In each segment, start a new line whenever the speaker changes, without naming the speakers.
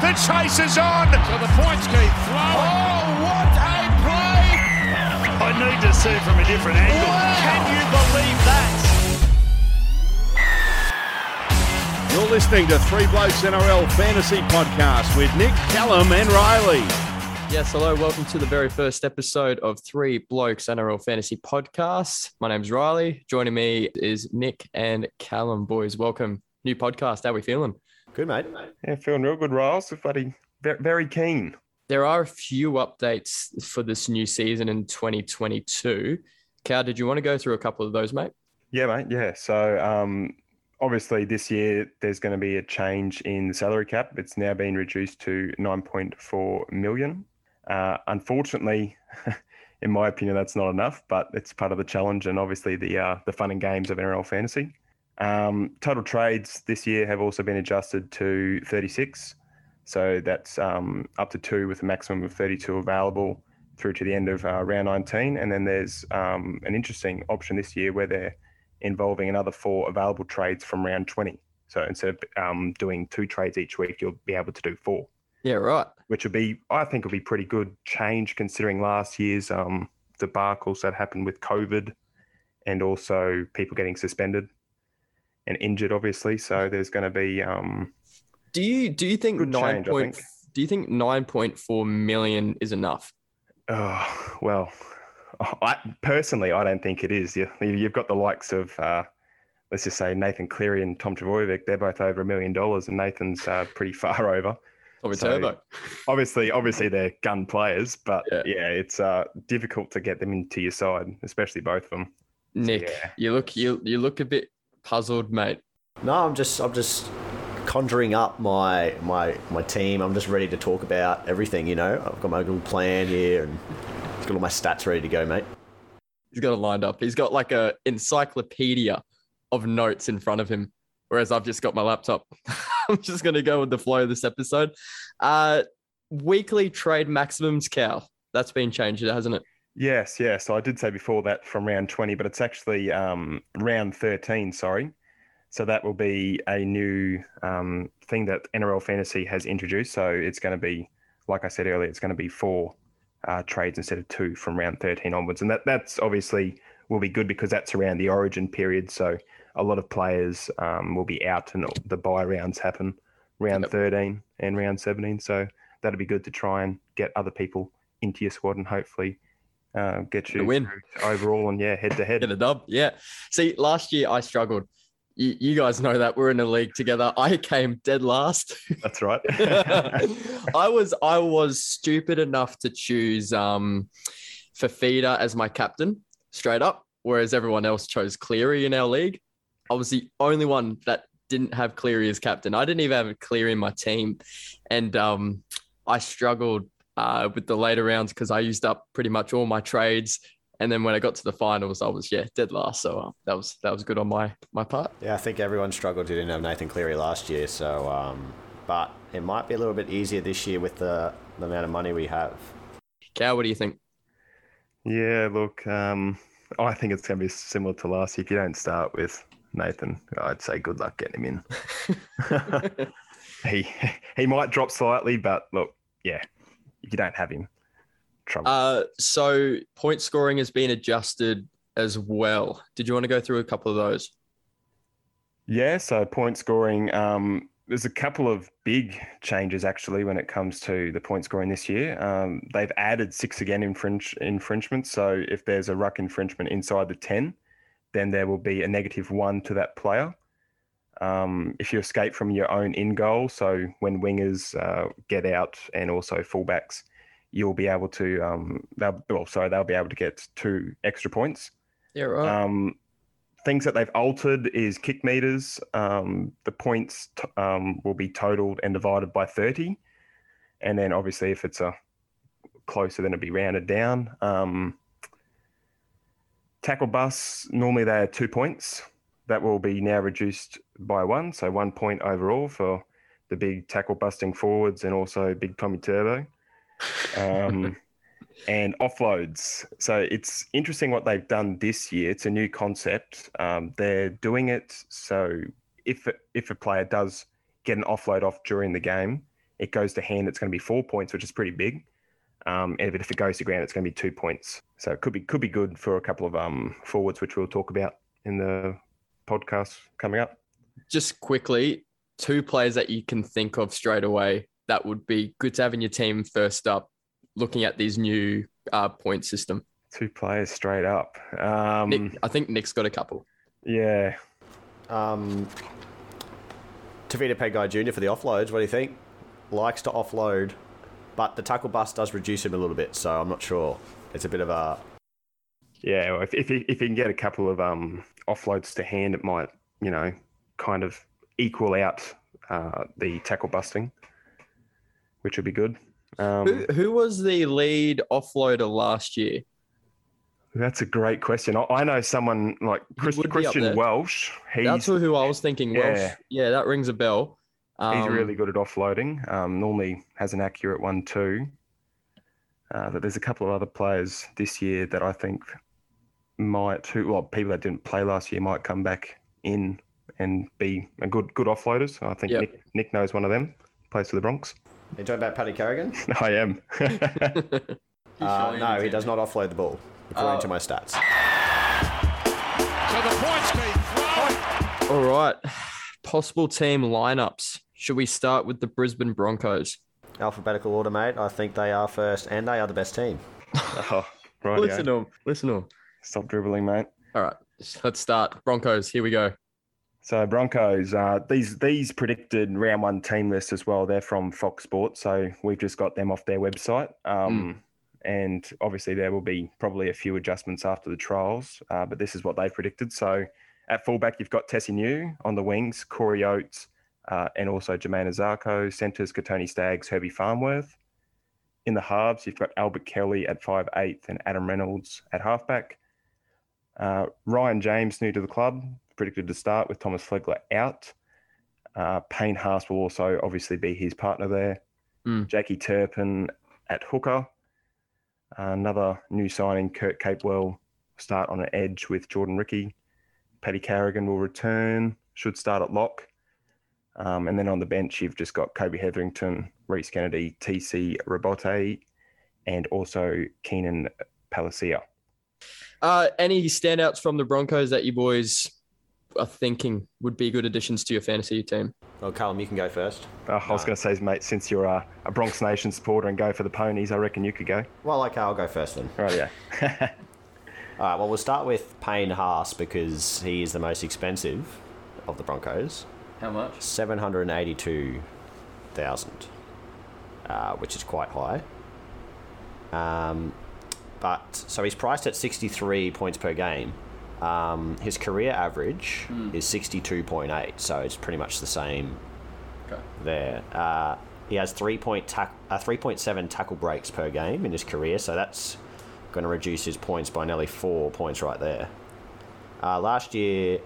The chase is on.
So the points keep flowing.
Oh, what a play!
I need to see it from a different angle.
Wow.
Can you believe that?
You're listening to Three Blokes NRL Fantasy Podcast with Nick, Callum, and Riley.
Yes, hello. Welcome to the very first episode of Three Blokes NRL Fantasy Podcast. My name's Riley. Joining me is Nick and Callum. Boys, welcome. New podcast. How we feeling?
Good, mate.
Yeah, feeling real good, Riles. Bloody ve- very keen.
There are a few updates for this new season in 2022. Cal, did you want to go through a couple of those, mate?
Yeah, mate. Yeah. So um, obviously this year there's going to be a change in the salary cap. It's now been reduced to 9.4 million. Uh, unfortunately, in my opinion, that's not enough, but it's part of the challenge and obviously the uh, the fun and games of NRL fantasy. Um, total trades this year have also been adjusted to 36. So that's um, up to two with a maximum of 32 available through to the end of uh, round 19. And then there's um, an interesting option this year where they're involving another four available trades from round 20. So instead of um, doing two trades each week, you'll be able to do four,
Yeah, right.
which would be, I think, would be pretty good change considering last year's um, debacles that happened with COVID and also people getting suspended and injured, obviously. So there's going to be um,
Do you do you think nine
change,
point?
think.
Do you think nine point four million is enough?
Oh, well, I personally, I don't think it is. You, you've got the likes of, uh, let's just say Nathan Cleary and Tom Trbojevic. They're both over a million dollars, and Nathan's uh, pretty far over.
Tommy
So-
Turbo.
Obviously, obviously they're gun players, but
Yeah.
yeah, it's uh, difficult to get them into your side, especially both of them.
Nick,
yeah.
you look you you look a bit puzzled, mate.
No, I'm just I'm just conjuring up my my my team. I'm just ready to talk about everything. You know, I've got my little plan here and got all my stats ready to go, mate.
He's got it lined up. He's got like a encyclopedia of notes in front of him, whereas I've just got my laptop. I'm just gonna go with the flow of this episode. Uh, weekly trade maximums, cow. That's been changed, hasn't it?
Yes, yes. So I did say before that from round 20, but it's actually um, round 13, sorry. So that will be a new um, thing that NRL Fantasy has introduced. So it's going to be, like I said earlier, it's going to be four uh, trades instead of two from round 13 onwards. And that that's obviously will be good because that's around the origin period. So a lot of players um, will be out and the buy rounds happen round
Yep.
13 and round 17. So that'll be good to try and get other people into your squad and hopefully uh, get you
win.
overall and yeah, head to head.
Get a dub. Yeah. See, last year I struggled. You, you guys know that we're in a league together. I came dead last.
That's right.
I was I was stupid enough to choose um Fifita as my captain straight up, whereas everyone else chose Cleary in our league. I was the only one that didn't have Cleary as captain. I didn't even have Cleary in my team, and um, I struggled uh, with the later rounds because I used up pretty much all my trades. And then when I got to the finals, I was yeah dead last. So uh, that was that was good on my my part.
Yeah, I think everyone struggled who didn't have Nathan Cleary last year. So, um, but it might be a little bit easier this year with the the amount of money we have.
Cal, what do you think?
yeah, look, um, I think it's going to be similar to last year. If you don't start with Nathan, I'd say good luck getting him in. he he might drop slightly, but look, yeah, if you don't have him, trouble.
Uh, so point scoring has been adjusted as well. Did you want to go through a couple of those?
Yeah, so point scoring. Um, there's a couple of big changes actually when it comes to the point scoring this year. Um, they've added six again infringe, infringements. So if there's a ruck infringement inside the 10, then there will be a negative one to that player. Um, if you escape from your own in goal, so when wingers uh, get out and also fullbacks, you'll be able to, um, they'll, well, sorry, they'll be able to get two extra points.
Yeah, right.
Um, things that they've altered is kick meters. Um, the points t- um, will be totaled and divided by 30. And then obviously, if it's a closer, then it'll be rounded down. Um, tackle bus, normally they are two points. That will be now reduced by one. So one point overall for the big tackle busting forwards and also big Tommy Turbo. Um, and offloads. So it's interesting what they've done this year. It's a new concept. Um, they're doing it so if if a player does get an offload off during the game, it goes to hand, it's going to be four points, which is pretty big. Um, and if it goes to ground, it's going to be two points. So it could be could be good for a couple of um, forwards, which we'll talk about in the podcast coming up.
Just quickly, two players that you can think of straight away that would be good to have in your team first up, looking at these new uh, point system.
Two players straight up. Um,
Nick, I think Nick's got a couple.
Yeah,
Um, Tevita Pangai Jr. for the offloads. What do you think? Likes to offload, but the tackle bust does reduce him a little bit, so I'm not sure. It's a bit of a
yeah. If if he, if he can get a couple of um, offloads to hand, it might you know kind of equal out uh, the tackle busting, which would be good. Um,
Who, who was the lead offloader last year?
That's a great question. I, I know someone like Chris,
would be up there.
Christian Welch. He's
That's who, I was thinking. Welch.
Yeah.
Yeah, that rings a bell.
he's
Um,
really good at offloading. Um, normally has an accurate one too. Uh, but there's a couple of other players this year that I think might, who well, people that didn't play last year might come back in and be a good good offloaders. I think
Yep.
Nick, Nick knows one of them. Plays for the Bronx.
Are you talking about Paddy Carrigan?
I am.
Uh, no, he does not offload the ball, according
Oh.
to my stats.
So the points keep.
All right. Possible team lineups. Should we start with the Brisbane Broncos?
Alphabetical order, mate. I think they are first, and they are the best team.
oh, right.
Listen to them. Listen to them.
Stop dribbling, mate.
All right. Let's start. Broncos. Here we go.
So Broncos, uh, these these predicted round one team lists as well. They're from Fox Sports, so we've just got them off their website. Um, And obviously there will be probably a few adjustments after the trials, uh, but this is what they've predicted. So at fullback, you've got Tesi Niu on the wings, Corey Oates, uh, and also Jamayne Isaako. Centres, Kotoni Staggs, Herbie Farnworth. In the halves, you've got Albert Kelly at 5'8 and Adam Reynolds at halfback. Uh, Ryan James, new to the club, predicted to start with Thomas Flegler out. Uh, Payne Haas will also obviously be his partner there.
Mm.
Jackie Turpin at hooker. another new signing, Kurt Capewell, start on an edge with Jordan Riki. Paddy Carrigan will return, should start at lock. Um, and then on the bench, you've just got Kobe Hetherington, Rhys Kennedy, TC Robati, and also Keenan Palasia.
Uh, any standouts from the Broncos that you boys are thinking would be good additions to your fantasy team?
Well, Callum, you can go first.
Uh, I was
No.
going to say, mate, since you're a, a Bronx Nation supporter and go for the ponies, I reckon you could go.
Well, okay, I'll go first then.
Right, yeah.
All right, well, we'll start with Payne Haas because he is the most expensive of the Broncos.
How much?
782,000, uh, which is quite high. Um, but so he's priced at 63 points per game. Um, his career average is 62.8, so it's pretty much the same
Okay.
there. Uh, he has three point tack, uh, 3.7 tackle breaks per game in his career, so that's going to reduce his points by nearly four points right there. Uh, last year,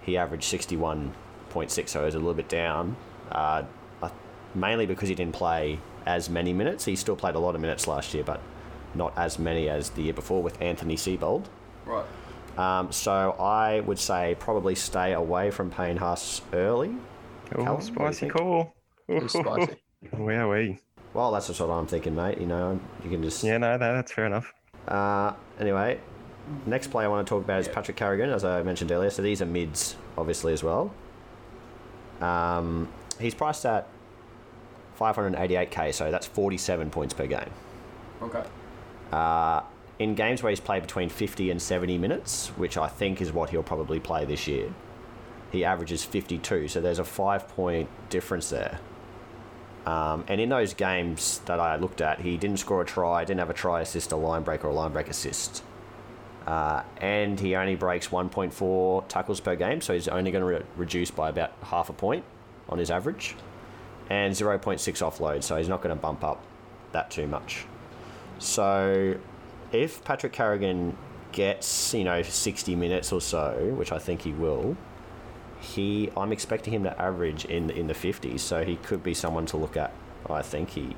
he averaged 61.6, so he was a little bit down, uh, uh, mainly because he didn't play as many minutes. He still played a lot of minutes last year, but not as many as the year before with Anthony Seibold.
Right.
Um, so I would say probably stay away from Payne Haas early.
Oh,
Callum, what do
spicy
Where are
we?
Well, that's just what I'm thinking, mate. You know, you can just.
Yeah, no, no, that's fair enough.
Uh, anyway, next player I want to talk about is Patrick Carrigan, as I mentioned earlier. So these are mids, obviously, as well. Um, he's priced at 588k, so that's 47 points per game.
Okay.
Uh, in games where he's played between 50 and 70 minutes, which I think is what he'll probably play this year, he averages 52. So there's a five point difference there. Um, and in those games that I looked at, he didn't score a try, didn't have a try assist, a line break, or a line break assist. Uh, and he only breaks 1.4 tackles per game, so he's only going to re- reduce by about half a point on his average. And 0.6 offload, so he's not going to bump up that too much. So if Patrick Carrigan gets, you know, 60 minutes or so, which I think he will, he I'm expecting him to average in in the 50s, so he could be someone to look at. I think he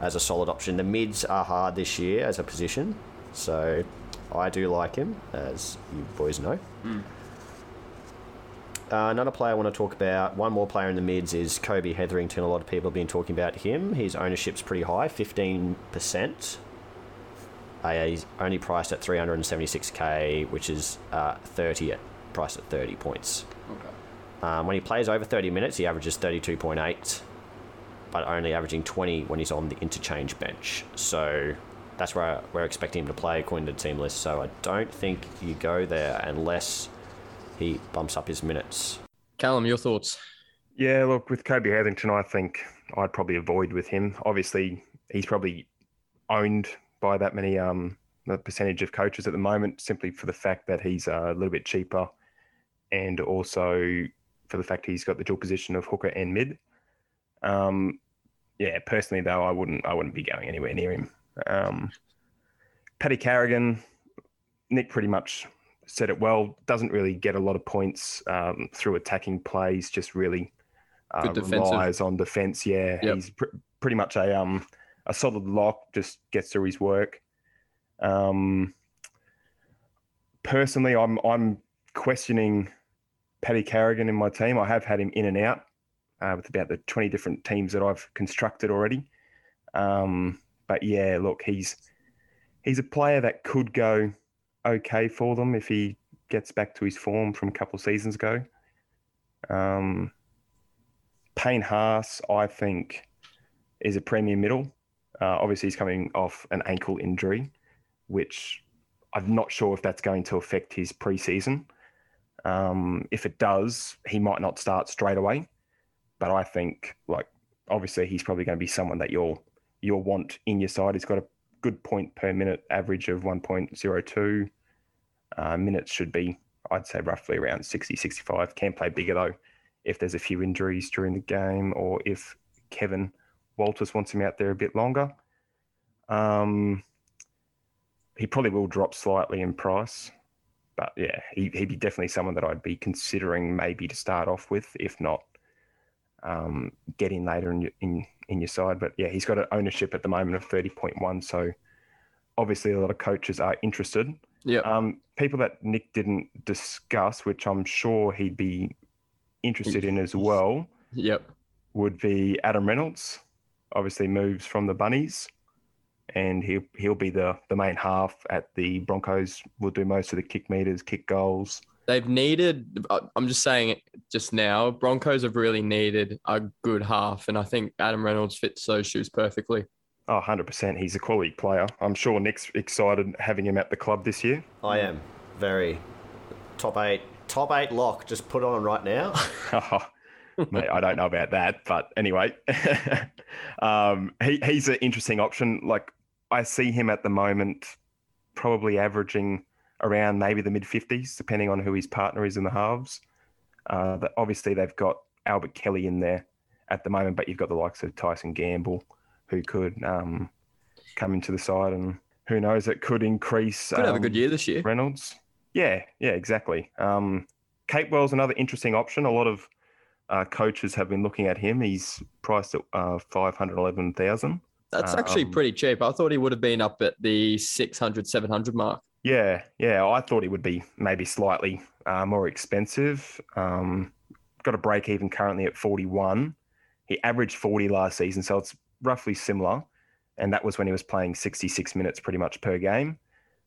as a solid option. The mids are hard this year as a position, so I do like him, as you boys know. Uh, another player I want to talk about, one more player in the mids is Kobe Hetherington. A lot of people have been talking about him. His ownership's pretty high, 15%. Uh, he's only priced at 376k, which is uh, 30 at priced at 30 points.
Okay.
Um, when he plays over 30 minutes, he averages 32.8, but only averaging 20 when he's on the interchange bench. So that's where we're expecting him to play according to the team list. So I don't think you go there unless he bumps up his minutes.
Callum, your thoughts?
Yeah, look, with Kobe Hetherington, I think I'd probably avoid with him. Obviously, he's probably owned by that many um the percentage of coaches at the moment, simply for the fact that he's uh, a little bit cheaper, and also for the fact he's got the dual position of hooker and mid. Um, yeah, personally though, I wouldn't I wouldn't be going anywhere near him. Um, Paddy Carrigan, Nick pretty much said it well. Doesn't really get a lot of points um, through attacking plays. Just really uh, relies on defense. Yeah,
Yep.
he's pr- pretty much a um a solid lock. Just gets through his work. Um, personally, I'm I'm questioning Paddy Carrigan in my team. I have had him in and out uh, with about the 20 different teams that I've constructed already. Um, but yeah, look, he's he's a player that could go okay for them if he gets back to his form from a couple of seasons ago. Um, Payne Haas, I think, is a premium middle. Uh, obviously, he's coming off an ankle injury, which I'm not sure if that's going to affect his preseason. Um, if it does, he might not start straight away. But I think, like, obviously, he's probably going to be someone that you'll you'll want in your side. He's got a good point per minute average of 1.02. Uh, minutes should be, I'd say, roughly around 60, 65. Can play bigger though if there's a few injuries during the game or if Kevin Walters wants him out there a bit longer. Um, he probably will drop slightly in price, but yeah, he, he'd be definitely someone that I'd be considering maybe to start off with, if not um, get in later in your, in, in your side. But yeah, he's got an ownership at the moment of 30.1. So obviously a lot of coaches are interested.
Yeah.
Um, people that Nick didn't discuss, which I'm sure he'd be interested in as well,
Yep.
would be Adam Reynolds. Obviously moves from the Bunnies, and he'll he'll be the the main half at the Broncos. Will do most of the kick meters, kick goals.
They've needed, I- I'm just saying it just now, Broncos have really needed a good half. And I think Adam Reynolds fits those shoes perfectly.
Oh, 100%. He's a quality player. I'm sure Nick's excited having him at the club this year.
I am very top eight, top eight lock. Just put on right now.
Mate, I don't know about that, but anyway, um, he, he's an interesting option. Like I see him at the moment, probably averaging around maybe the mid fifties, depending on who his partner is in the halves. Uh, but obviously, they've got Albert Kelly in there at the moment, but you've got the likes of Tyson Gamble, who could um, come into the side, and who knows, it could increase.
Could have a
um,
good year this year.
Reynolds. Yeah, yeah, exactly. Um, Capewell's another interesting option. A lot of uh, coaches have been looking at him. He's priced at uh, five hundred eleven thousand.
That's actually
Um,
pretty cheap. I thought he would have been up at the 600, 700 mark.
Yeah, yeah. I thought he would be maybe slightly uh, more expensive. Um, got a break even currently at forty one. He averaged forty last season, so it's roughly similar. And that was when he was playing sixty six minutes pretty much per game.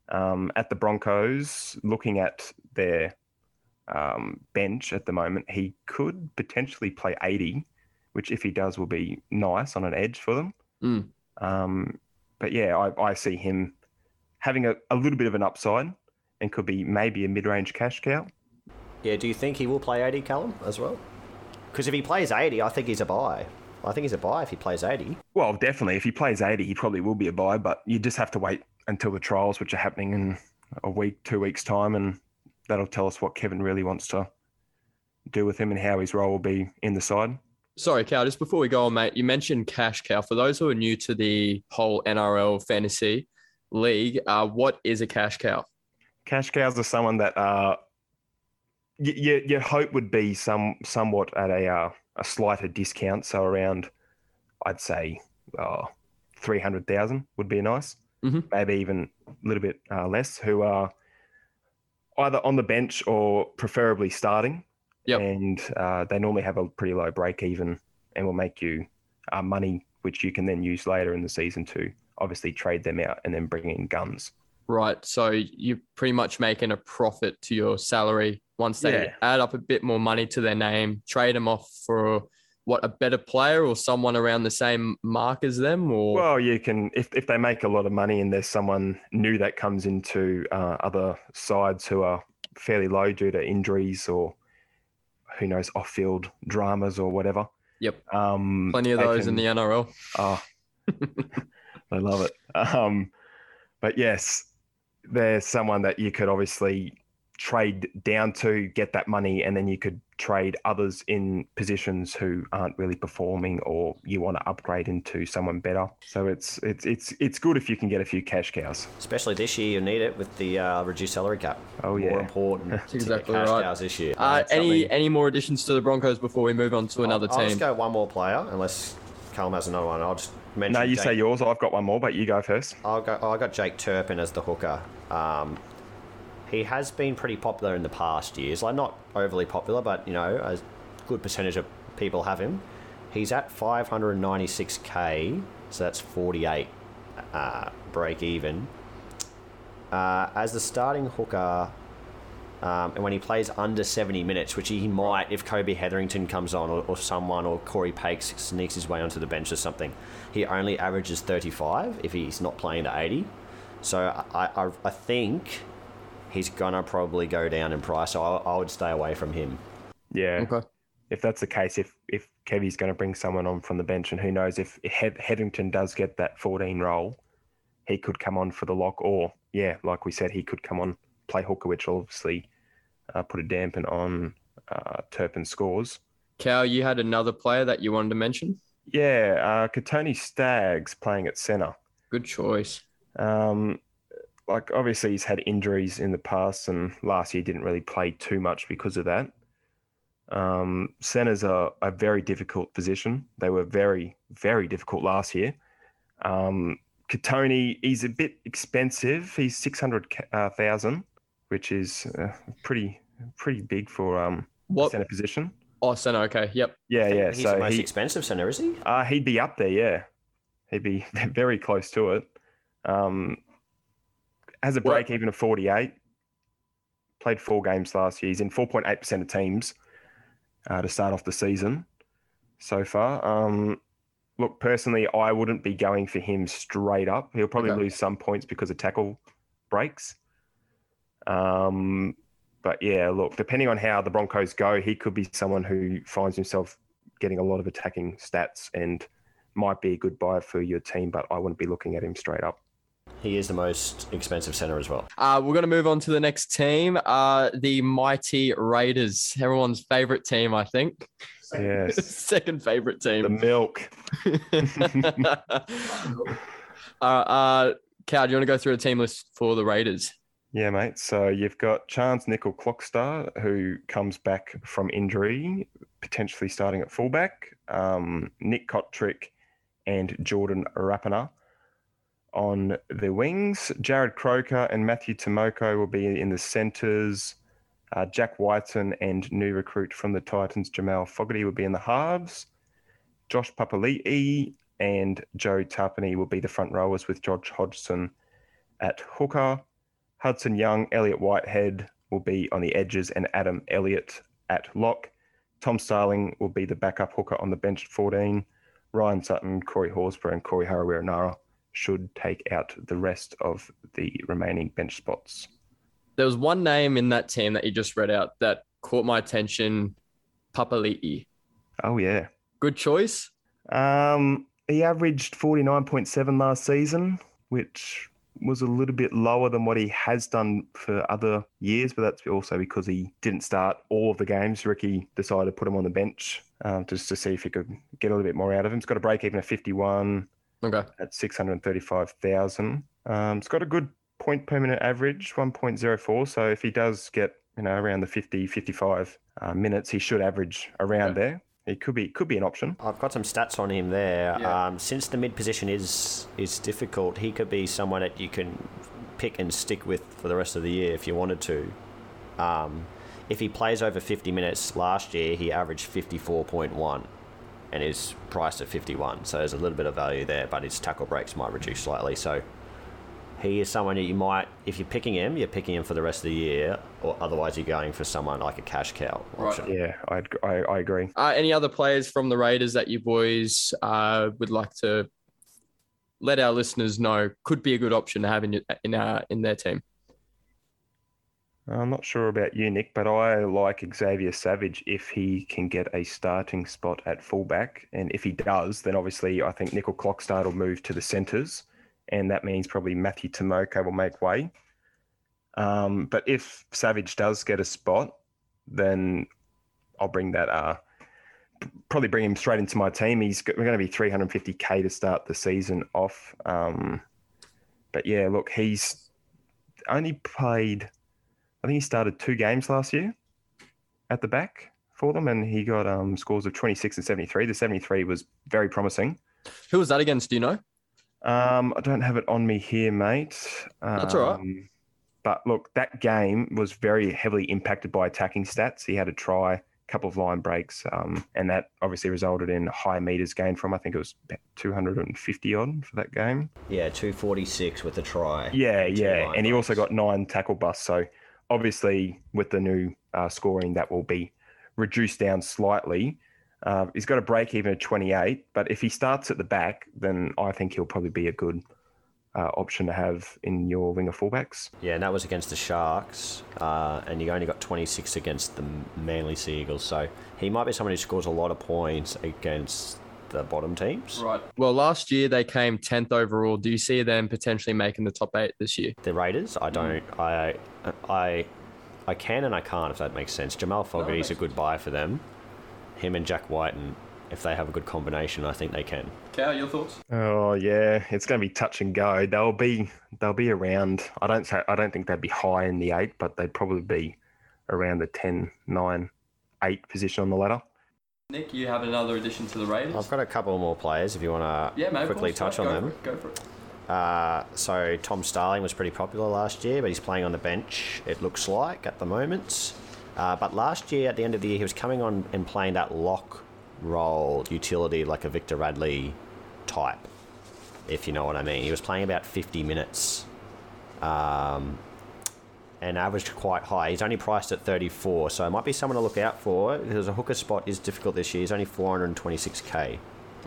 Um, at the Broncos, looking at their um, bench at the moment, he could potentially play 80, which, if he does, will be nice on an edge for them.
Mm.
Um, but yeah, I, I see him having a, a little bit of an upside and could be maybe a mid range cash cow.
yeah. Do you think he will play 80, Callum, as well? Because if he plays 80, I think he's a buy. I think he's a buy if he plays 80.
Well, definitely. If he plays 80, he probably will be a buy, but you just have to wait until the trials, which are happening in a week, two weeks' time, and that'll tell us what Kevin really wants to do with him and how his role will be in the side.
Sorry, Cal, just before we go on, mate, you mentioned cash cow. For those who are new to the whole NRL fantasy league, uh, what is a cash cow?
Cash cows are someone that uh, y- y- your hope would be some somewhat at a uh, a slighter discount, so around, I'd say, uh, three hundred thousand would be nice.
Mhm.
Maybe even a little bit uh, less. Who are either on the bench or preferably starting.
Yep.
And uh, they normally have a pretty low break even and will make you uh, money, which you can then use later in the season to obviously trade them out and then bring in guns.
Right. So you're pretty much making a profit to your salary once they
Yeah.
add up a bit more money to their name, trade them off for what a better player or someone around the same mark as them or
Well, you can if if they make a lot of money and there's someone new that comes into uh, other sides who are fairly low due to injuries or who knows off-field dramas or whatever.
Yep.
Um,
plenty of those in the NRL.
Oh, I love it. Um, but yes, there's someone that you could obviously trade down to get that money, and then you could trade others in positions who aren't really performing, or you want to upgrade into someone better. So it's it's it's it's good if you can get a few cash cows.
Especially this year, you need it with the uh, reduced salary cap.
Oh, yeah
More
yeah.
important to get
exactly
cash
right.
cows this year.
Uh, any
something-
any more additions to the Broncos before we move on to another
I'll, I'll just go one more player, unless Callum has another one. I'll just mention.
No, you
Jake-
say yours. I've got one more, but you go first.
I'll go. I got Jake Turpin as the hooker. Um, he has been pretty popular in the past years. Like not overly popular, but you know, a good percentage of people have him. He's at 596k, so that's 48 uh, break even. Uh, as the starting hooker, um, and when he plays under 70 minutes, which he might if Kobe Hetherington comes on or, or someone or Cory Paix sneaks his way onto the bench or something, he only averages 35 if he's not playing to 80. So I, I, I think he's gonna probably go down in price. So I, I would stay away from him.
Yeah.
Okay.
If that's the case, if if Kevy's going to bring someone on from the bench, and who knows if Head- Hetherington does get that 14 role, he could come on for the lock, or yeah, like we said, he could come on play hooker, which will obviously uh, put a dampen on uh, Turpin's scores.
Cal, you had another player that you wanted to mention.
Yeah, uh, Kotoni Staggs playing at centre.
Good choice.
Um, like obviously he's had injuries in the past, and last year didn't really play too much because of that. Um, centers are a very difficult position. They were very, very difficult last year. Um, Kotoni, he's a bit expensive. He's six hundred thousand, which is uh, pretty, pretty big for um
What?
center position.
Oh, center. Okay. Yep.
Yeah, yeah.
He's
so
the most
he,
expensive center, is he?
uh, he'd be up there, yeah. He'd be very close to it. Um, has a break even of 48. Played four games last year. He's in 4.8% of teams uh, to start off the season so far. Um, look, personally, I wouldn't be going for him straight up. He'll probably
Okay.
lose some points because of tackle breaks. Um, but yeah, look, depending on how the Broncos go, he could be someone who finds himself getting a lot of attacking stats and might be a good buy for your team, but I wouldn't be looking at him straight up.
He is the most expensive center as well.
Uh, we're going to move on to the next team, uh, the mighty Raiders. Everyone's favorite team, I think.
Yes.
Second favorite team.
the milk.
uh, uh, Cal, do you want to go through a team list for the Raiders?
Yeah, mate. So you've got Charnze Nicoll-Klokstad, who comes back from injury, potentially starting at fullback. Um, Nick Cotric and Jordan Rapana on the wings. Jarrod Croker and Matthew Timoko will be in the centres. Uh, Jack Wighton and new recruit from the Titans, Jamal Fogarty, will be in the halves. Josh Papali'i and Joe Tapine will be the front rowers with George Hodgson at hooker. Hudson Young, Elliot Whitehead will be on the edges, and Adam Elliott at lock. Tom Starling will be the backup hooker on the bench at 14. Ryan Sutton, Corey Horsburgh, and Corey Harawira should take out the rest of the remaining bench spots.
There was one name in that team that you just read out that caught my attention Papali'i.
Oh, yeah.
Good choice.
Um, he averaged 49.7 last season, which was a little bit lower than what he has done for other years, but that's also because he didn't start all of the games. Ricky decided to put him on the bench um, just to see if he could get a little bit more out of him. He's got a break even of 51
Okay.
at 635,000. Um, it's got a good point per minute average, 1.04. So if he does get, you know, around the 50, 55 uh, minutes, he should average around
Okay.
there. It could be could be an option.
I've got some stats on him there.
Yeah.
Um, since the mid position is is difficult, he could be someone that you can pick and stick with for the rest of the year if you wanted to. Um, if he plays over 50 minutes last year, he averaged 54.1 and is priced at 51. So there's a little bit of value there, but his tackle breaks might reduce slightly. So he is someone that you might, if you're picking him, you're picking him for the rest of the year, or otherwise you're going for someone like a cash cow
Right.
option.
Yeah, I'd, I, I agree.
Uh, any other players from the Raiders that you boys uh, would like to let our listeners know could be a good option to have in in uh, in their team?
I'm not sure about you, Nick, but I like Xavier Savage if he can get a starting spot at fullback. And if he does, then obviously I think Nicoll-Klokstad will move to the centres. And that means probably Matthew Timoko will make way. Um, but if Savage does get a spot, then I'll bring that. Uh, probably bring him straight into my team. He's go- going to be 350k to start the season off. Um, but yeah, look, he's only played. I think he started two games last year at the back for them, and he got um, scores of 26 and 73. The 73 was very promising.
Who was that against? Do you know?
Um, I don't have it on me here, mate.
That's all right.
Um, But look, that game was very heavily impacted by attacking stats. He had a try, a couple of line breaks, um, and that obviously resulted in high meters gained from. I think it was 250 odd for that game.
Yeah, 246 with a try.
Yeah, yeah,
line
and he also got nine tackle busts. So obviously, with the new uh, scoring, that will be reduced down slightly. Uh, he's got a break even at 28, but if he starts at the back, then I think he'll probably be a good uh, option to have in your winger fullbacks.
Yeah, and that was against the Sharks, uh, and he only got 26 against the Manly Sea Eagles. So he might be someone who scores a lot of points against the bottom teams.
Right. Well, last year they came tenth overall. Do you see them potentially making the top eight this year?
The Raiders, I don't, I, I, I can and I can't if that makes sense. Jamal Fogarty's a good buy for them. Him and Jack White, and if they have a good combination, I think they can.
Cow, your thoughts?
Oh yeah, it's going to be touch and go. They'll be they'll be around. I don't say I don't think they'd be high in the eight, but they'd probably be around the 10, 9, 8 position on the ladder.
Nick, you have another addition to the Raiders.
I've got a couple more players if you want to
yeah, mate.
quickly touch on
Go
them.
For it. Go for it.
Uh, so Tom Starling was pretty popular last year, but he's playing on the bench. It looks like at the moment. Uh, but last year, at the end of the year, he was coming on and playing that lock role utility like a Victor Radley type, if you know what I mean. He was playing about 50 minutes, um, and averaged quite high. He's only priced at 34, so it might be someone to look out for because a hooker spot is difficult this year. He's only 426k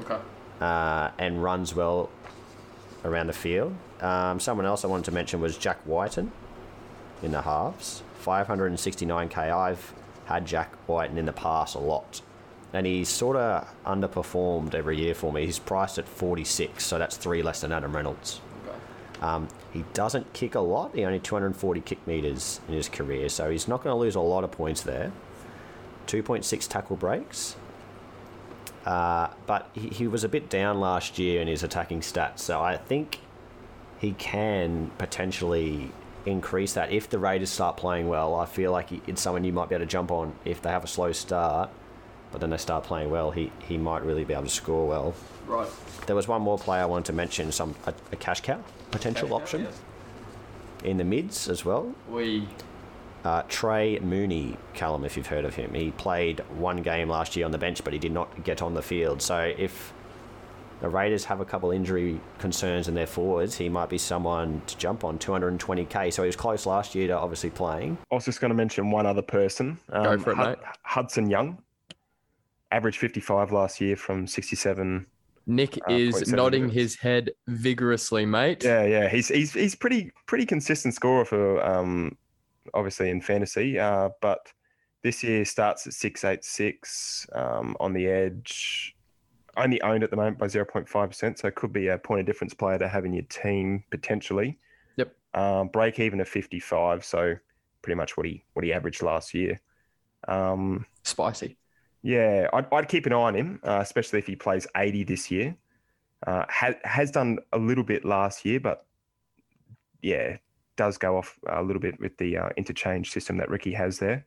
Okay.
uh, and runs well around the field. Um, someone else I wanted to mention was Jack Wighton in the halves. 569k. I've had Jack Wighton in the past a lot. And he's sort of underperformed every year for me. He's priced at 46, so that's three less than Adam Reynolds. Um, he doesn't kick a lot. He only 240 kick meters in his career, so he's not going to lose a lot of points there. 2.6 tackle breaks. Uh, but he, he was a bit down last year in his attacking stats, so I think he can potentially increase that if the Raiders start playing well. I feel like it's someone you might be able to jump on if they have a slow start, but then they start playing well. He he might really be able to score well.
Right.
There was one more player I wanted to mention, some a, a cash cow potential option in the mids as well.
We.
Uh, Trey Mooney, Callum, if you've heard of him, he played one game last year on the bench, but he did not get on the field. So if the Raiders have a couple injury concerns in their forwards, he might be someone to jump on 220k. So he was close last year to obviously playing.
I was just going to mention one other person. Um,
Go for it,
Hud-
mate.
Hudson Young, average 55 last year from 67.
Nick
Uh,
is nodding
minutes.
his head vigorously, mate.
Yeah, yeah, he's he's he's pretty pretty consistent scorer for um, obviously in fantasy. Uh, but this year starts at six eight six um, on the edge. Only owned at the moment by 0.5%, so it could be a point of difference player to have in your team potentially.
Yep.
Um, break even of 55, so pretty much what he what he averaged last year. Um,
Spicy.
Yeah, I'd, I'd keep an eye on him, uh, especially if he plays 80 this year. Uh, has has done a little bit last year, but yeah, does go off a little bit with the uh, interchange system that Ricky has there.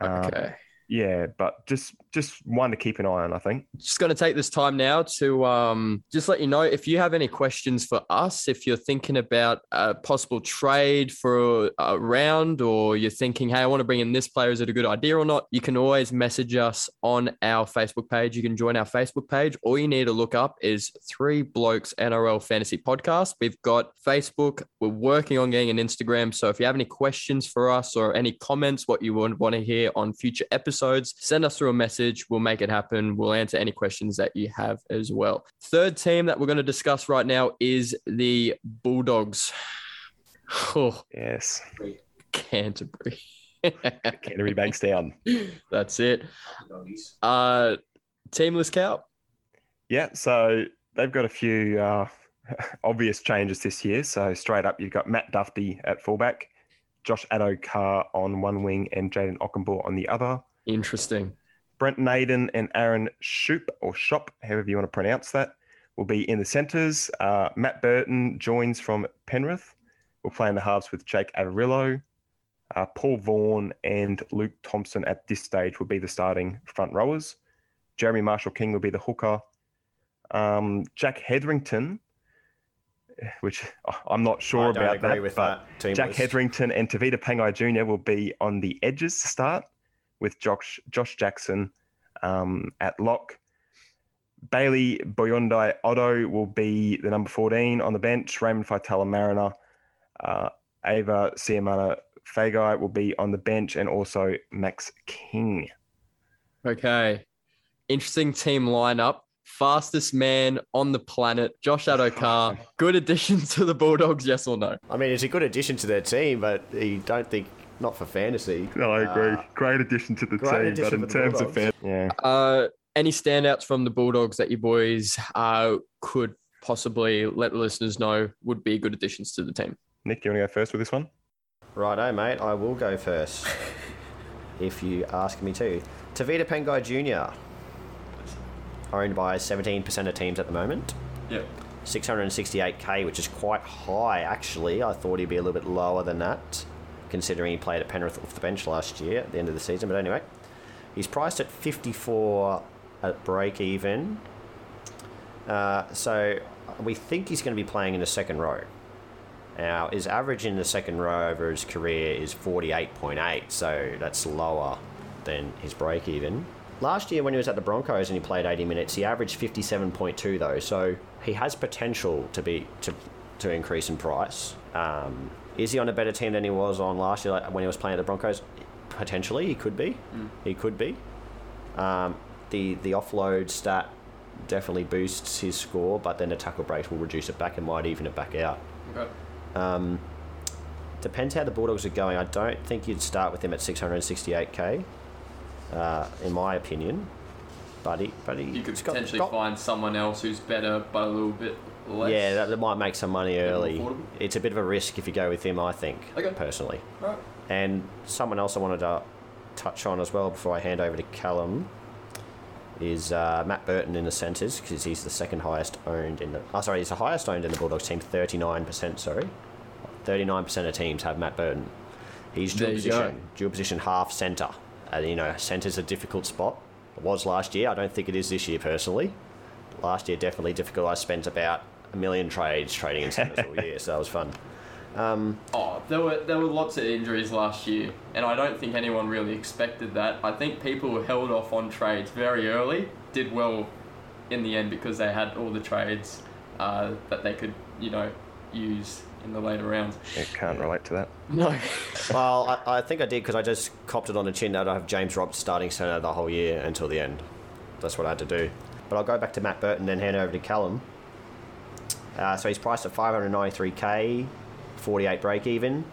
Um,
Okay.
yeah, but just just one to keep an eye on, I think.
just going to take this time now to um, just let you know if you have any questions for us, if you're thinking about a possible trade for a round or you're thinking, hey, I want to bring in this player, is it a good idea or not? You can always message us on our Facebook page. You can join our Facebook page. All you need to look up is Three Blokes NRL Fantasy Podcast. We've got Facebook. We're working on getting an Instagram. So if you have any questions for us or any comments, what you would want to hear on future episodes, send us through a message. We'll make it happen. We'll answer any questions that you have as well. Third team that we're going to discuss right now is the Bulldogs. Oh,
Yes.
Canterbury.
Canterbury Bankstown.
That's it. Uh, teamless cow.
Yeah, so they've got a few uh, obvious changes this year. So straight up, you've got Matt Duffy at fullback, Josh Addo-Carr on one wing, and Jayden Okunbor on the other.
Interesting.
Brent Naden and Aaron Schoupp or Shop, however you want to pronounce that, will be in the centres. Uh, Matt Burton joins from Penrith. We'll play in the halves with Jake Averillo. Uh, Paul Vaughan and Luke Thompson at this stage will be the starting front rowers. Jeremy Marshall King will be the hooker. Um, Jack Hetherington, which I'm not sure
I don't
about
agree
that,
that
Jack. Hetherington and Tevita Pangai Jr. will be on the edges to start with Josh, Josh Jackson um, at lock. Bailey Boyondai Otto will be the number 14 on the bench. Raymond Faitala Mariner, uh, Ava Siamana Fagai will be on the bench, and also Max King.
Okay. Interesting team lineup. Fastest man on the planet, Josh Addo-Carr. Good addition to the Bulldogs, yes or no?
I mean, it's a good addition to their team, but you don't think not for fantasy.
No, I agree.
Uh,
Great addition to the team, but
addition
in
for the
terms of fan,
Bulldogs.
yeah,
Uh, any standouts from the Bulldogs that you boys uh, could possibly let the listeners know would be good additions to the team?
Nick, do you want to go first with this one?
Righto, mate. I will go first. if you ask me to. Tevita Pangai Jr. Owned by 17% of teams at the moment.
Yep.
668k, which is quite high actually. I thought he'd be a little bit lower than that, considering he played at Penrith off the bench last year at the end of the season. But anyway, he's priced at 54 at break even. Uh, so we think he's going to be playing in the second row. Now, his average in the second row over his career is 48.8, so that's lower than his break even. Last year, when he was at the Broncos and he played 80 minutes, he averaged 57.2 though, so he has potential to be to to increase in price. Um, is he on a better team than he was on last year like when he was playing at the Broncos? Potentially, he could be. He could be. Um, the the offload stat definitely boosts his score, but then the tackle breaks will reduce it back and might even it back out.
Okay.
Um, depends how the Bulldogs are going. I don't think you'd start with him at 668k, uh, in my opinion. But he, but he,
You could potentially
got-
find someone else who's better, but a little bit less.
Yeah, that, that might make some money early.
affordable.
It's a bit of a risk if you go with him, I think,
Okay.
personally. And someone else I wanted to touch on as well before I hand over to Callum is uh, Matt Burton in the centres because he's the second highest owned in the. Oh, sorry, he's the highest owned in the Bulldogs team. Thirty nine percent. Sorry, thirty nine percent of teams have Matt Burton. He's dual
go.
position, dual position half centre. And you know, centre's a difficult spot. It was last year. I don't think it is this year personally. Last year definitely difficult. I spent about a million trades trading in centres all year, so that was fun. Um,
Oh, there were there were lots of injuries last year, and I don't think anyone really expected that. I think people who held off on trades very early did well in the end because they had all the trades uh, that they could, you know, use in the later rounds.
I can't relate to that.
No.
Well, I, I think I did because I just copped it on the chin that I have James Roberts starting centre the whole year until the end. That's what I had to do. But I'll go back to Matt Burton, then hand over to Callum. Uh, so he's priced at 593k, 48 break even.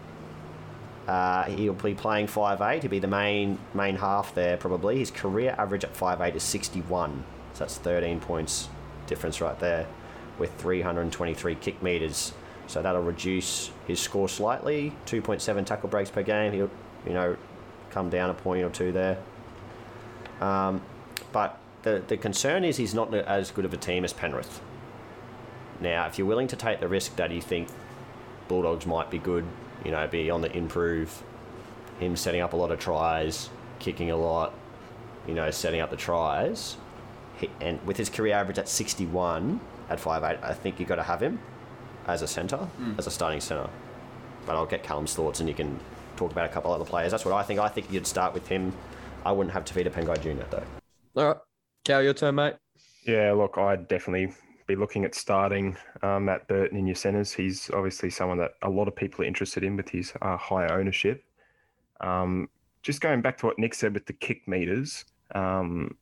Uh, he'll be playing 5'8. He'll be the main main half there probably. His career average at 5'8 is 61. So that's 13 points difference right there with 323 kick meters. So that'll reduce his score slightly. 2.7 tackle breaks per game. He'll, you know, come down a point or two there. Um, but the, the concern is he's not as good of a team as Penrith. Now, if you're willing to take the risk that you think Bulldogs might be good, you know, be on the improve, him setting up a lot of tries, kicking a lot, you know, setting up the tries. He, and with his career average at 61 at 5'8, I think you've got to have him as a centre, hmm. as a starting centre. But I'll get Callum's thoughts and you can talk about a couple other players. That's what I think. I think you'd start with him. I wouldn't have Tevita Pangai Jr. though.
All right. Cal, your turn, mate.
Yeah, look, I'd definitely be looking at starting uh, Matt Burton in your centres. He's obviously someone that a lot of people are interested in with his uh, high ownership. Um, just going back to what Nick said with the kick meters, um,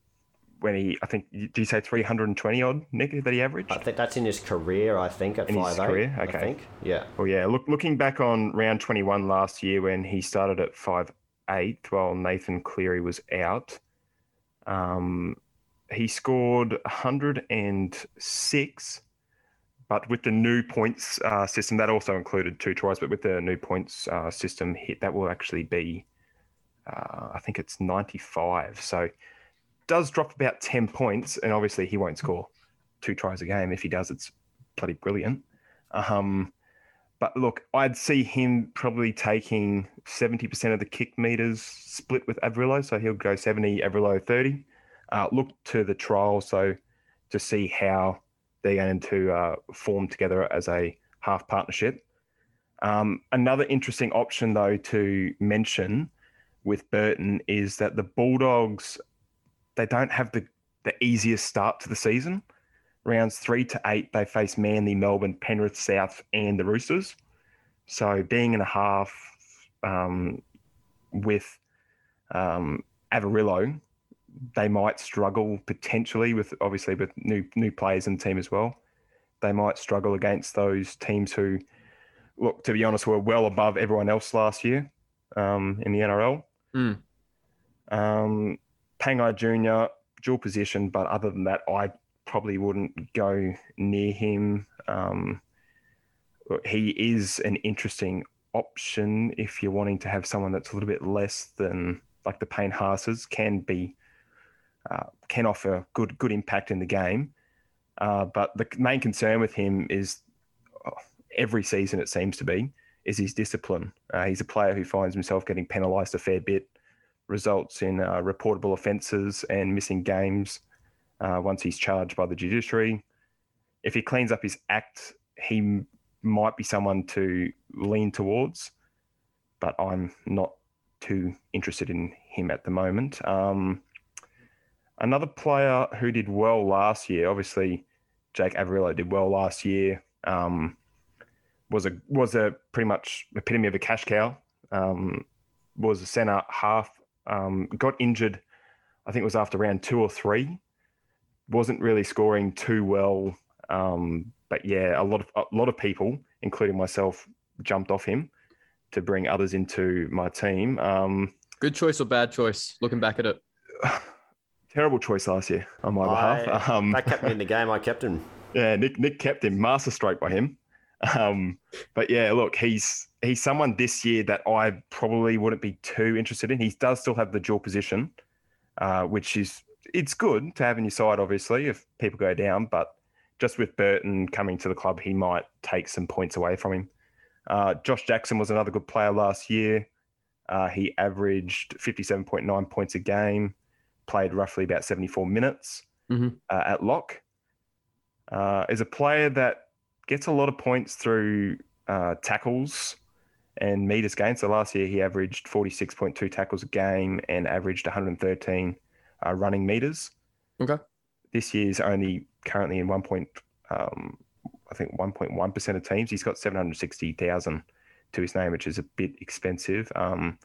when he, I think, do you say 320 odd, Nick, that he averaged?
I think that's in his career, I think, at
In his
5'8.
career?
I
Okay.
think. Yeah.
Well, yeah. Look, looking back on round 21 last year when he started at five eight while Nathan Cleary was out, um, he scored 106. But with the new points uh, system, that also included two tries. But with the new points uh, system hit, that will actually be, uh, I think it's 95. So does drop about 10 points. And obviously, he won't score two tries a game. If he does, it's bloody brilliant. Um, but look, I'd see him probably taking 70% of the kick meters split with Averillo. So he'll go 70, Averillo 30. Uh, look to the trial. So to see how they're going to uh, form together as a half partnership. Um, another interesting option, though, to mention with Burton is that the Bulldogs, they don't have the, the easiest start to the season rounds three to eight, they face Manly, Melbourne, Penrith, South, and the Roosters. So being in a half um, with um, they might struggle potentially with obviously with new new players in the team as well. They might struggle against those teams who, look, to be honest, were well above everyone else last year um, in the NRL.
Mm.
Um, Pangai Jr. dual position, but other than that, I probably wouldn't go near him. Um, he is an interesting option if you're wanting to have someone that's a little bit less than like the Payne Haas's can be uh, can offer good good impact in the game. Uh, but the main concern with him is oh, every season it seems to be is his discipline. Uh, he's a player who finds himself getting penalised a fair bit, results in uh, reportable offences and missing games uh, once he's charged by the judiciary. If he cleans up his act, he might be someone to lean towards, but I'm not too interested in him at the moment. Um, another player who did well last year, obviously, Jake Averillo did well last year. Um, was a was a pretty much epitome of a cash cow. Um, was a centre half. Um, got injured. I think it was after round two or three wasn't really scoring too well. Um, but yeah, a lot of a lot of people, including myself, jumped off him to bring others into my team. Um,
Good choice or bad choice? Looking back at it.
terrible choice last year on my
I,
behalf. Um,
that kept me in the game. I kept him.
yeah, Nick Nick kept him master stroke by him. Um, but yeah, look, he's he's someone this year that I probably wouldn't be too interested in. He does still have the dual position, uh, which is it's good to have in your side, obviously, if people go down. But just with Burton coming to the club, he might take some points away from him. Uh, Josh Jackson was another good player last year. Uh, he averaged 57.9 points a game, played roughly about 74 minutes
Mhm.
uh, at lock. Uh, is a player that gets a lot of points through uh, tackles and meters gained. So last year he averaged 46.2 tackles a game and averaged 113 uh, running meters.
Okay.
This year's only currently in one point, um, I think 1.1 percent of teams. He's got 760,000 to his name, which is a bit expensive. Um,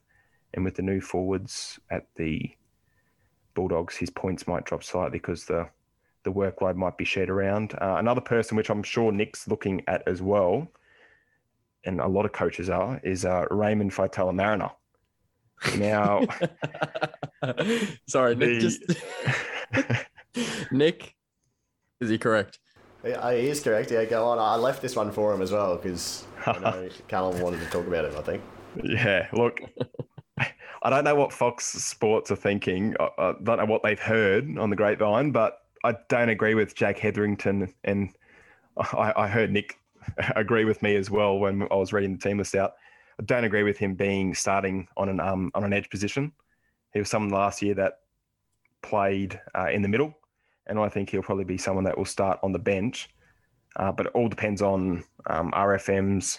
and with the new forwards at the Bulldogs, his points might drop slightly because the the workload might be shared around. Uh, another person, which I'm sure Nick's looking at as well, and a lot of coaches are, is uh, Raymond Faitala Mariner. Now,
Sorry, Nick.
The-
Just Nick. Is he correct?
Yeah, he is correct. Yeah, go on. I left this one for him as well because I know Callum wanted to talk about him. I think.
Yeah, look, I don't know what Fox Sports are thinking. I, don't know what they've heard on the grapevine, but I don't agree with Jack Hetherington. And I, I heard Nick agree with me as well when I was reading the team list out. I don't agree with him being starting on an um, on an edge position. He was someone last year that played uh, in the middle, and I think he'll probably be someone that will start on the bench. Uh, but it all depends on um, RFM's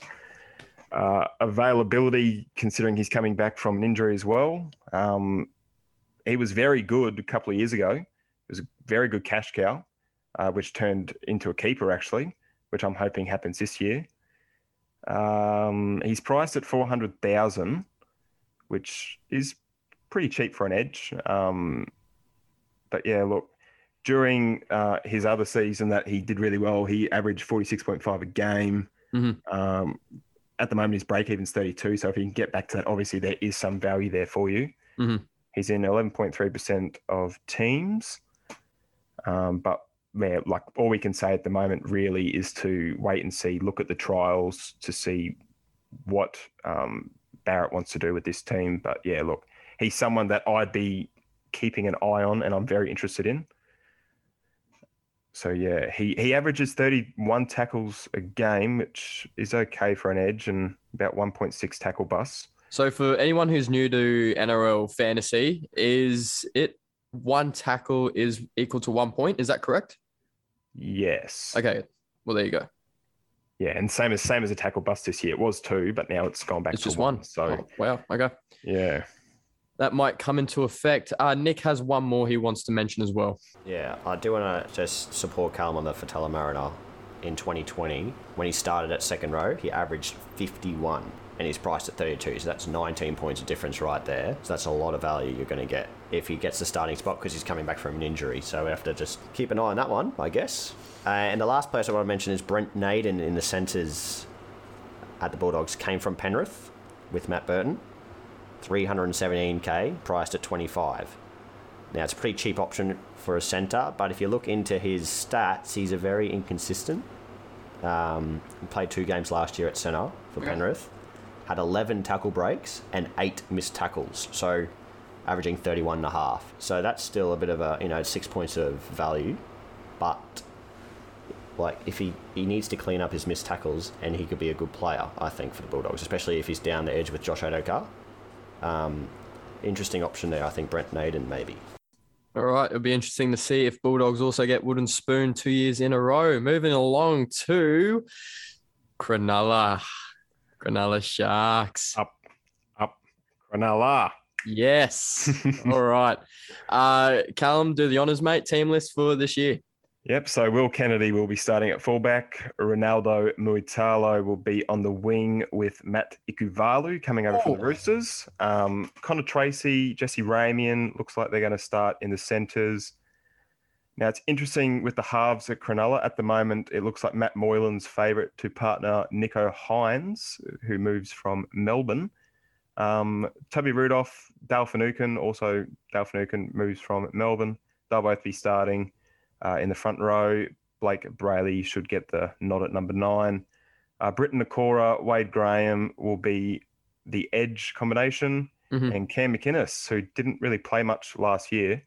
uh, availability, considering he's coming back from an injury as well. Um, he was very good a couple of years ago. He was a very good cash cow, uh, which turned into a keeper actually, which I'm hoping happens this year. Um, he's priced at four hundred thousand, which is pretty cheap for an edge. Um, but yeah, look, during uh, his other season that he did really well, he averaged forty six point five a game.
Mhm.
Um, at the moment, his break even's thirty two. So if he can get back to that, obviously there is some value there for you.
Mhm.
He's in eleven point three percent of teams, um, but man, like all we can say at the moment really is to wait and see, look at the trials to see what um, Barrett wants to do with this team. But yeah, look, he's someone that I'd be keeping an eye on and I'm very interested in. So yeah, he, he averages 31 tackles a game, which is okay for an edge and about 1.6 tackle bus.
So for anyone who's new to NRL fantasy, is it one tackle is equal to one point? Is that correct?
Yes.
Okay. Well, there you go.
Yeah, and same as same as a tackle bust this year. It was two, but now it's gone back
It's
to
just one.
So
Oh, wow. Okay.
yeah.
That might come into effect. Uh, Nick has one more he wants to mention as well.
Yeah, I do want to just support Callum on the Faitala Mariner. In 2020, when he started at second row, he averaged 51 and he's priced at 32. So that's 19 points of difference right there. So that's a lot of value you're going to get if he gets the starting spot because he's coming back from an injury. So we have to just keep an eye on that one, I guess. Uh, and the last place I want to mention is Brent Naden in the centres at the Bulldogs came from Penrith with Matt Burton. 317k, priced at 25. Now, it's a pretty cheap option for a centre, but if you look into his stats, he's a very inconsistent. Um, he played two games last year at centre for Penrith, had 11 tackle breaks and eight missed tackles, so averaging 31 and a half. So that's still a bit of a, you know, six points of value, but like if he, he needs to clean up his missed tackles and he could be a good player, I think, for the Bulldogs, especially if he's down the edge with Josh Addo-Carr. Um, interesting option there, I think Brent Naden maybe.
All right. It'll be interesting to see if Bulldogs also get wooden spoon two years in a row. Moving along to Cronulla. Cronulla Sharks.
Up, up, Cronulla.
Yes. All right. Uh, Callum, do the honours, mate. Team list for this year.
Yep. So Will Kennedy will be starting at fullback. Ronaldo Mulitalo will be on the wing with Matt Ikuvalu coming over from the
Oh.
Roosters. Um, Connor Tracey, Jesse Ramien looks like they're going to start in the centres. Now it's interesting with the halves at Cronulla at the moment. It looks like Matt Moylan's favourite to partner Nicho Hynes, who moves from Melbourne. Um, Toby Rudolf, Dale Finucane, also Dale Finucane moves from Melbourne. They'll both be starting uh, in the front row. Blake Brailey should get the nod at number nine. Uh, Briton Nikora, Wade Graham will be the edge combination,
Mhm.
and Cam McInnes, who didn't really play much last year,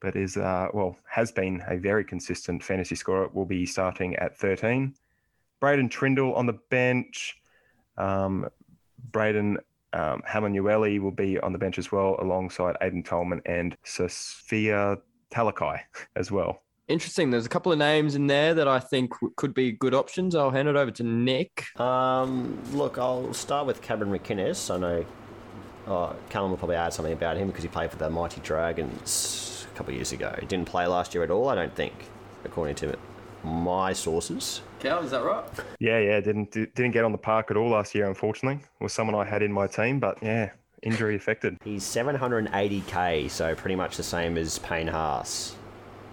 but is uh, well has been a very consistent fantasy scorer, will be starting at 13. Braydon Trindall on the bench. Um, Braden um, Hamlin-Uele will be on the bench as well, alongside Aiden Tolman and Siosifa Talakai as well.
Interesting. There's a couple of names in there that I think could be good options. I'll hand it over to Nick.
Um, look, I'll start with Cameron McInnes. I know oh, Callum will probably add something about him because he played for the Mighty Dragons a couple of years ago. He didn't play last year at all, I don't think, according to my sources.
Cal, is that right?
Yeah, yeah, didn't didn't get on the park at all last year, unfortunately. Was someone I had in my team, but yeah, injury affected.
He's 780k, so pretty much the same as Payne Haas,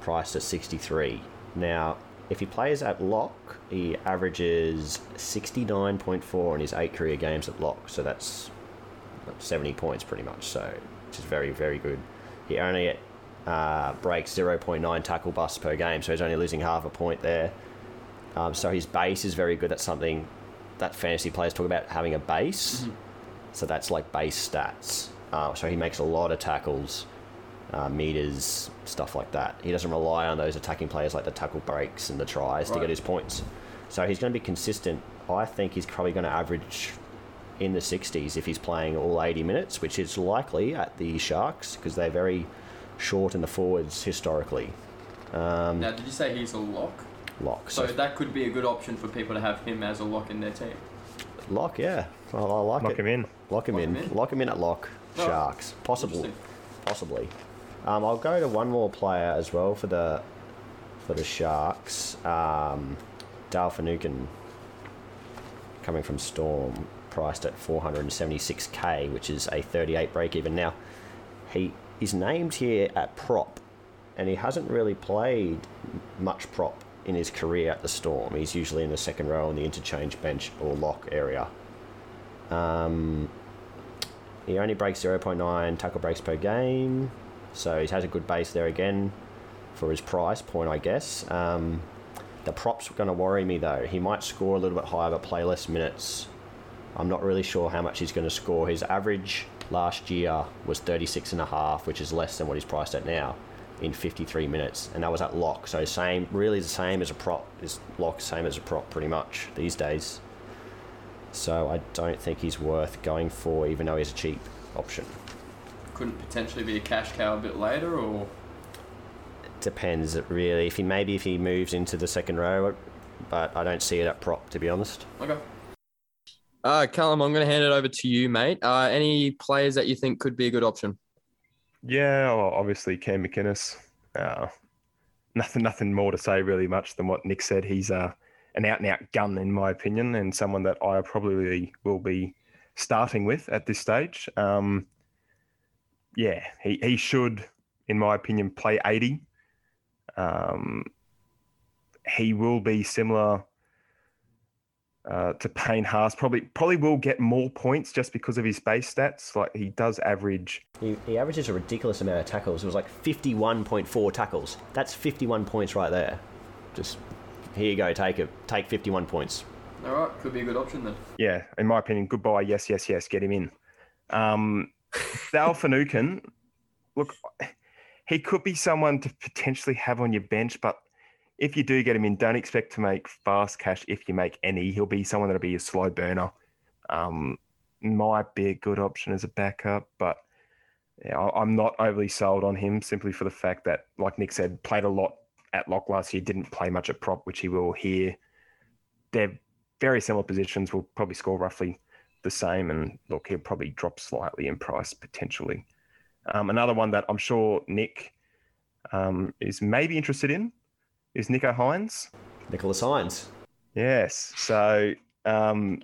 priced at 63. Now, if he plays at lock, he averages 69.4 in his eight career games at lock, so that's 70 points pretty much, so which is very, very good. He only uh, breaks 0.9 tackle busts per game, so he's only losing half a point there. Um, so his base is very good. That's something that fantasy players talk about having a base. So that's like base stats. Uh, so he makes a lot of tackles, uh, meters, stuff like that. He doesn't rely on those attacking players like the tackle breaks and the tries to get his points. So he's going to be consistent. I think he's probably going to average in the 60s if he's playing all 80 minutes, which is likely at the Sharks because they're very short in the forwards historically. Um,
Now, did you say he's a lock?
lock.
So
So,
that could be a good option for people to have him as a lock in their team.
lock, yeah. I, I like
Lock
it.
him in.
Lock him
Lock
in.
him in?
Lock him in at lock.
Oh,
Sharks. Possible.
Interesting.
Possibly. Um, I'll go to one more player as well for the for the Sharks. Um, Dale Finucane coming from Storm, priced at 476k, which is a 38 break even. Now, he is named here at prop, and he hasn't really played much prop in his career at the Storm. He's usually in the second row on the interchange bench or lock area. Um, he only breaks 0.9 tackle breaks per game, so he has a good base there again for his price point, I guess. Um, the prop's are going to worry me though. He might score a little bit higher but play less minutes. I'm not really sure how much he's going to score. His average last year was 36 and a half, which is less than what he's priced at now in 53 minutes, and that was at lock. So same, really the same as a prop. Is lock same as a prop pretty much these days. So I don't think he's worth going for, even though he's a cheap option.
Couldn't potentially be a cash cow a bit later, or
Depends it really. If he maybe if he moves into the second row, but I don't see it at prop to be honest.
okay. Uh, Callum, I'm going to hand it over to you, mate. Uh, any players that you think could be a good option?
Yeah, well, obviously Cam McInnes. Uh, nothing, nothing more to say really much than what Nick said. He's uh, an out and out gun in my opinion, and someone that I probably will be starting with at this stage. Um, yeah, he, he should, in my opinion, play 80. Um, he will be similar uh, to Payne Haas. Probably probably will get more points just because of his base stats. Like he does average
He, he averages a ridiculous amount of tackles. It was like 51.4 tackles. That's 51 points right there. Just here you go, take it. Take 51 points.
All right, could be a good option then.
yeah, in my opinion, goodbye. Yes, yes, yes. Get him in. Um, Dal Finucane, look, he could be someone to potentially have on your bench, but if you do get him in, don't expect to make fast cash if you make any. He'll be someone that'll be a slow burner. Um, might be a good option as a backup, but yeah, I'm not overly sold on him simply for the fact that, like Nick said, played a lot at lock last year, didn't play much at prop, which he will here. They're very similar positions, will probably score roughly the same, and look, he'll probably drop slightly in price potentially. Um, another one that I'm sure Nick um, is maybe interested in is Nicho Hynes.
Nicholas Hynes.
Yes. So, um,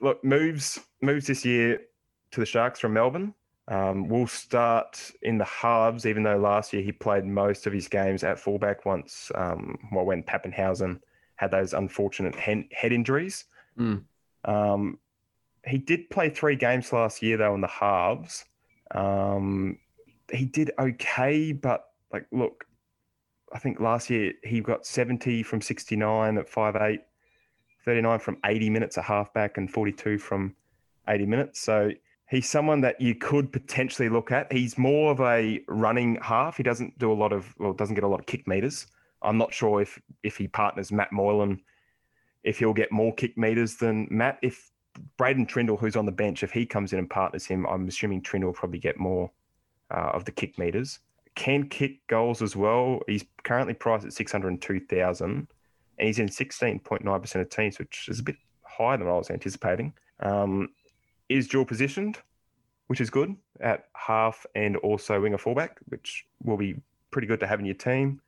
look, moves moves this year to the Sharks from Melbourne. Um, will start in the halves, even though last year he played most of his games at fullback once, um, well, when Papenhuyzen had those unfortunate head injuries.
Mm.
Um, he did play three games last year, though, in the halves. Um, he did okay, but like, look, I think last year he got 70 from 69 at 5'8, 39 from 80 minutes at halfback, and 42 from 80 minutes. So he's someone that you could potentially look at. He's more of a running half. He doesn't do a lot of, well, doesn't get a lot of kick meters. I'm not sure if if he partners Matt Moylan, if he'll get more kick meters than Matt. If Braydon Trindall, who's on the bench, if he comes in and partners him, I'm assuming Trindle will probably get more uh, of the kick meters. Can kick goals as well. He's currently priced at 602,000 and he's in 16.9% of teams, which is a bit higher than I was anticipating. Um, is dual positioned, which is good at half and also winger fullback, which will be pretty good to have in your team.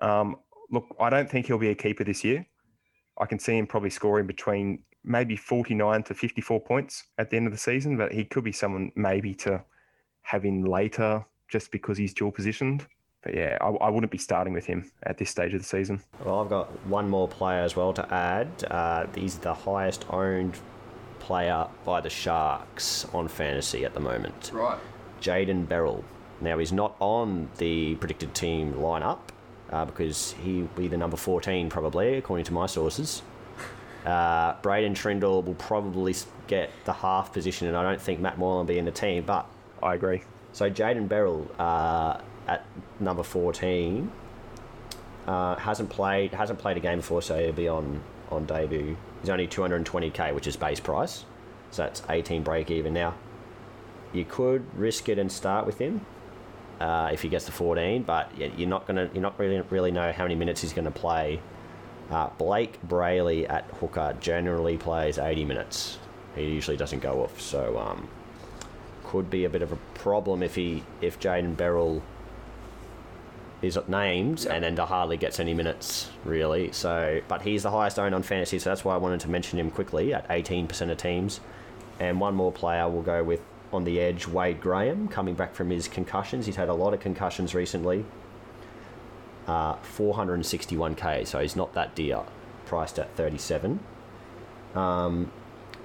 Um, look, I don't think he'll be a keeper this year. I can see him probably scoring between maybe 49 to 54 points at the end of the season, but he could be someone maybe to have in later just because he's dual positioned. But yeah, I, I wouldn't be starting with him at this stage of the season.
Well, I've got one more player as well to add. Uh, he's the highest owned player by the Sharks on fantasy at the moment.
Right.
Jayden Berrell. Now, he's not on the predicted team lineup uh, because he'll be the number 14 probably, according to my sources. Uh, Braydon Trindall will probably get the half position, and I don't think Matt Moylan will be in the team. But
I agree.
so Jayden Berrell uh, at number 14 uh, hasn't played hasn't played a game before, so he'll be on on debut. He's only 220k, which is base price, so that's 18 break even. Now, you could risk it and start with him, uh, if he gets to 14, but you're not gonna you're not really really know how many minutes he's going to play. Uh, Blake Brailey at hooker generally plays 80 minutes. He usually doesn't go off, so um, could be a bit of a problem if he if Jayden Berrell is named and then hardly gets any minutes really. So, but he's the highest owned on fantasy, so that's why I wanted to mention him quickly at 18% of teams. And one more player we'll go with on the edge, Wade Graham, coming back from his concussions. He's had a lot of concussions recently. Uh, 461k, so he's not that dear, priced at 37. Um,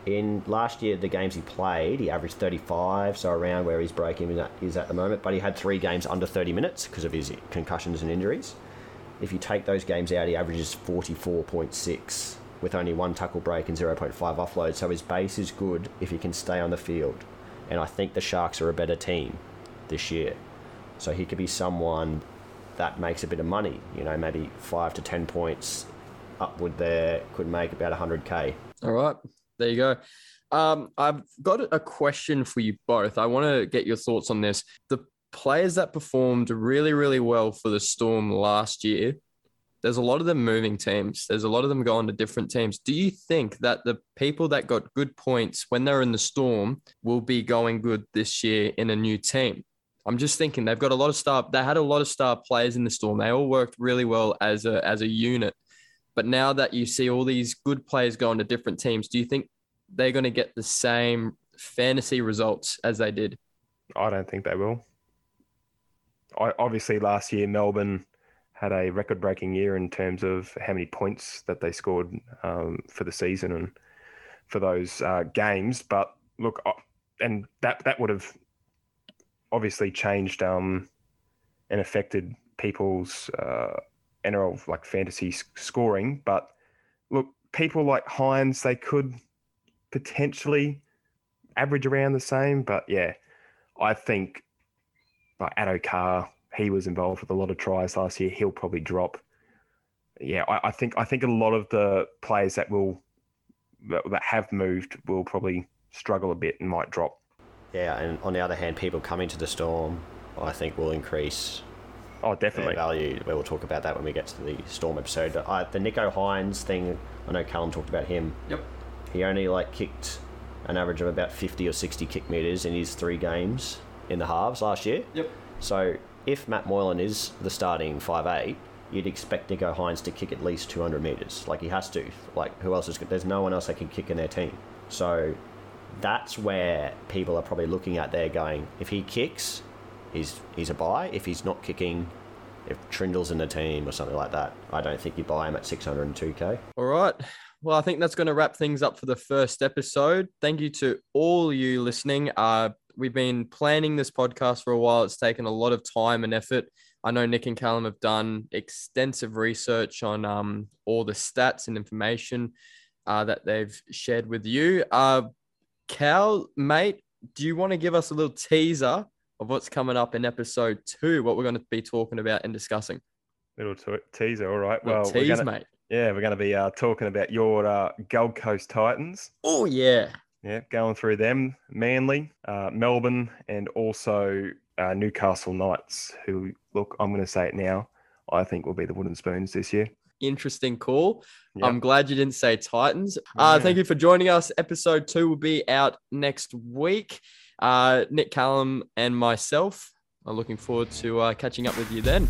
in last year, the games he played, he averaged 35, so around where his break even is at the moment. But he had three games under 30 minutes because of his concussions and injuries. If you take those games out, he averages 44.6 with only one tackle break and 0.5 offload. So his base is good if he can stay on the field. And I think the Sharks are a better team this year. So he could be someone that makes a bit of money. You know, maybe five to 10 points upward there could make about 100k.
All right there you go. Um, I've got a question for you both. I want to get your thoughts on this. The players that performed really, really well for the Storm last year, there's a lot of them moving teams. There's a lot of them going to different teams. Do you think that the people that got good points when they're in the Storm will be going good this year in a new team? I'm just thinking they've got a lot of star. They had a lot of star players in the Storm. They all worked really well as a as a unit. But now that you see all these good players going to different teams, do you think they're going to get the same fantasy results as they did?
I don't think they will. I, obviously, last year Melbourne had a record-breaking year in terms of how many points that they scored um, for the season and for those uh, games. But look, and that that would have obviously changed um, and affected people's uh, NRL like fantasy scoring. But look, people like Hynes, they could potentially average around the same. But yeah, I think like Addo-Carr, he was involved with a lot of tries last year. He'll probably drop. Yeah, I, I think I think a lot of the players that will that, that have moved will probably struggle a bit and might drop.
Yeah, and on the other hand, people coming to the storm, I think will increase
Oh, definitely.
value. We'll talk about that when we get to the Storm episode. Uh, the Nicho Hynes thing, I know Callum talked about him.
Yep.
He only like kicked an average of about 50 or 60 kick meters in his three games in the halves last year.
Yep.
So if Matt Moylan is the starting five eight, you'd expect Nicho Hynes to kick at least 200 meters. Like he has to. Like who else is? There's no one else that can kick in their team. So that's where people are probably looking at there, going, if he kicks, he's he's a buy. If he's not kicking, if Trindall's in the team or something like that, I don't think you buy him at 602k.
All right. Well, I think that's going to wrap things up for the first episode. Thank you to all you listening. Uh, we've been planning this podcast for a while. It's taken a lot of time and effort. I know Nick and Callum have done extensive research on um, all the stats and information uh, that they've shared with you. Uh, Cal, mate, do you want to give us a little teaser of what's coming up in episode two, what we're going to be talking about and discussing?
Little teaser, all right. Well,
tease,
gonna,
mate.
Yeah, we're going to be uh, talking about your uh, Gold Coast Titans.
Oh, yeah.
Yeah, going through them, Manly, uh, Melbourne, and also uh, Newcastle Knights, who, look, I'm going to say it now, I think will be the Wooden Spoons this year.
Interesting call.
Yep.
I'm glad you didn't say Titans. Uh,
Yeah.
Thank you for joining us. Episode two will be out next week. Uh, Nick Callum and myself are looking forward to uh, catching up with you then.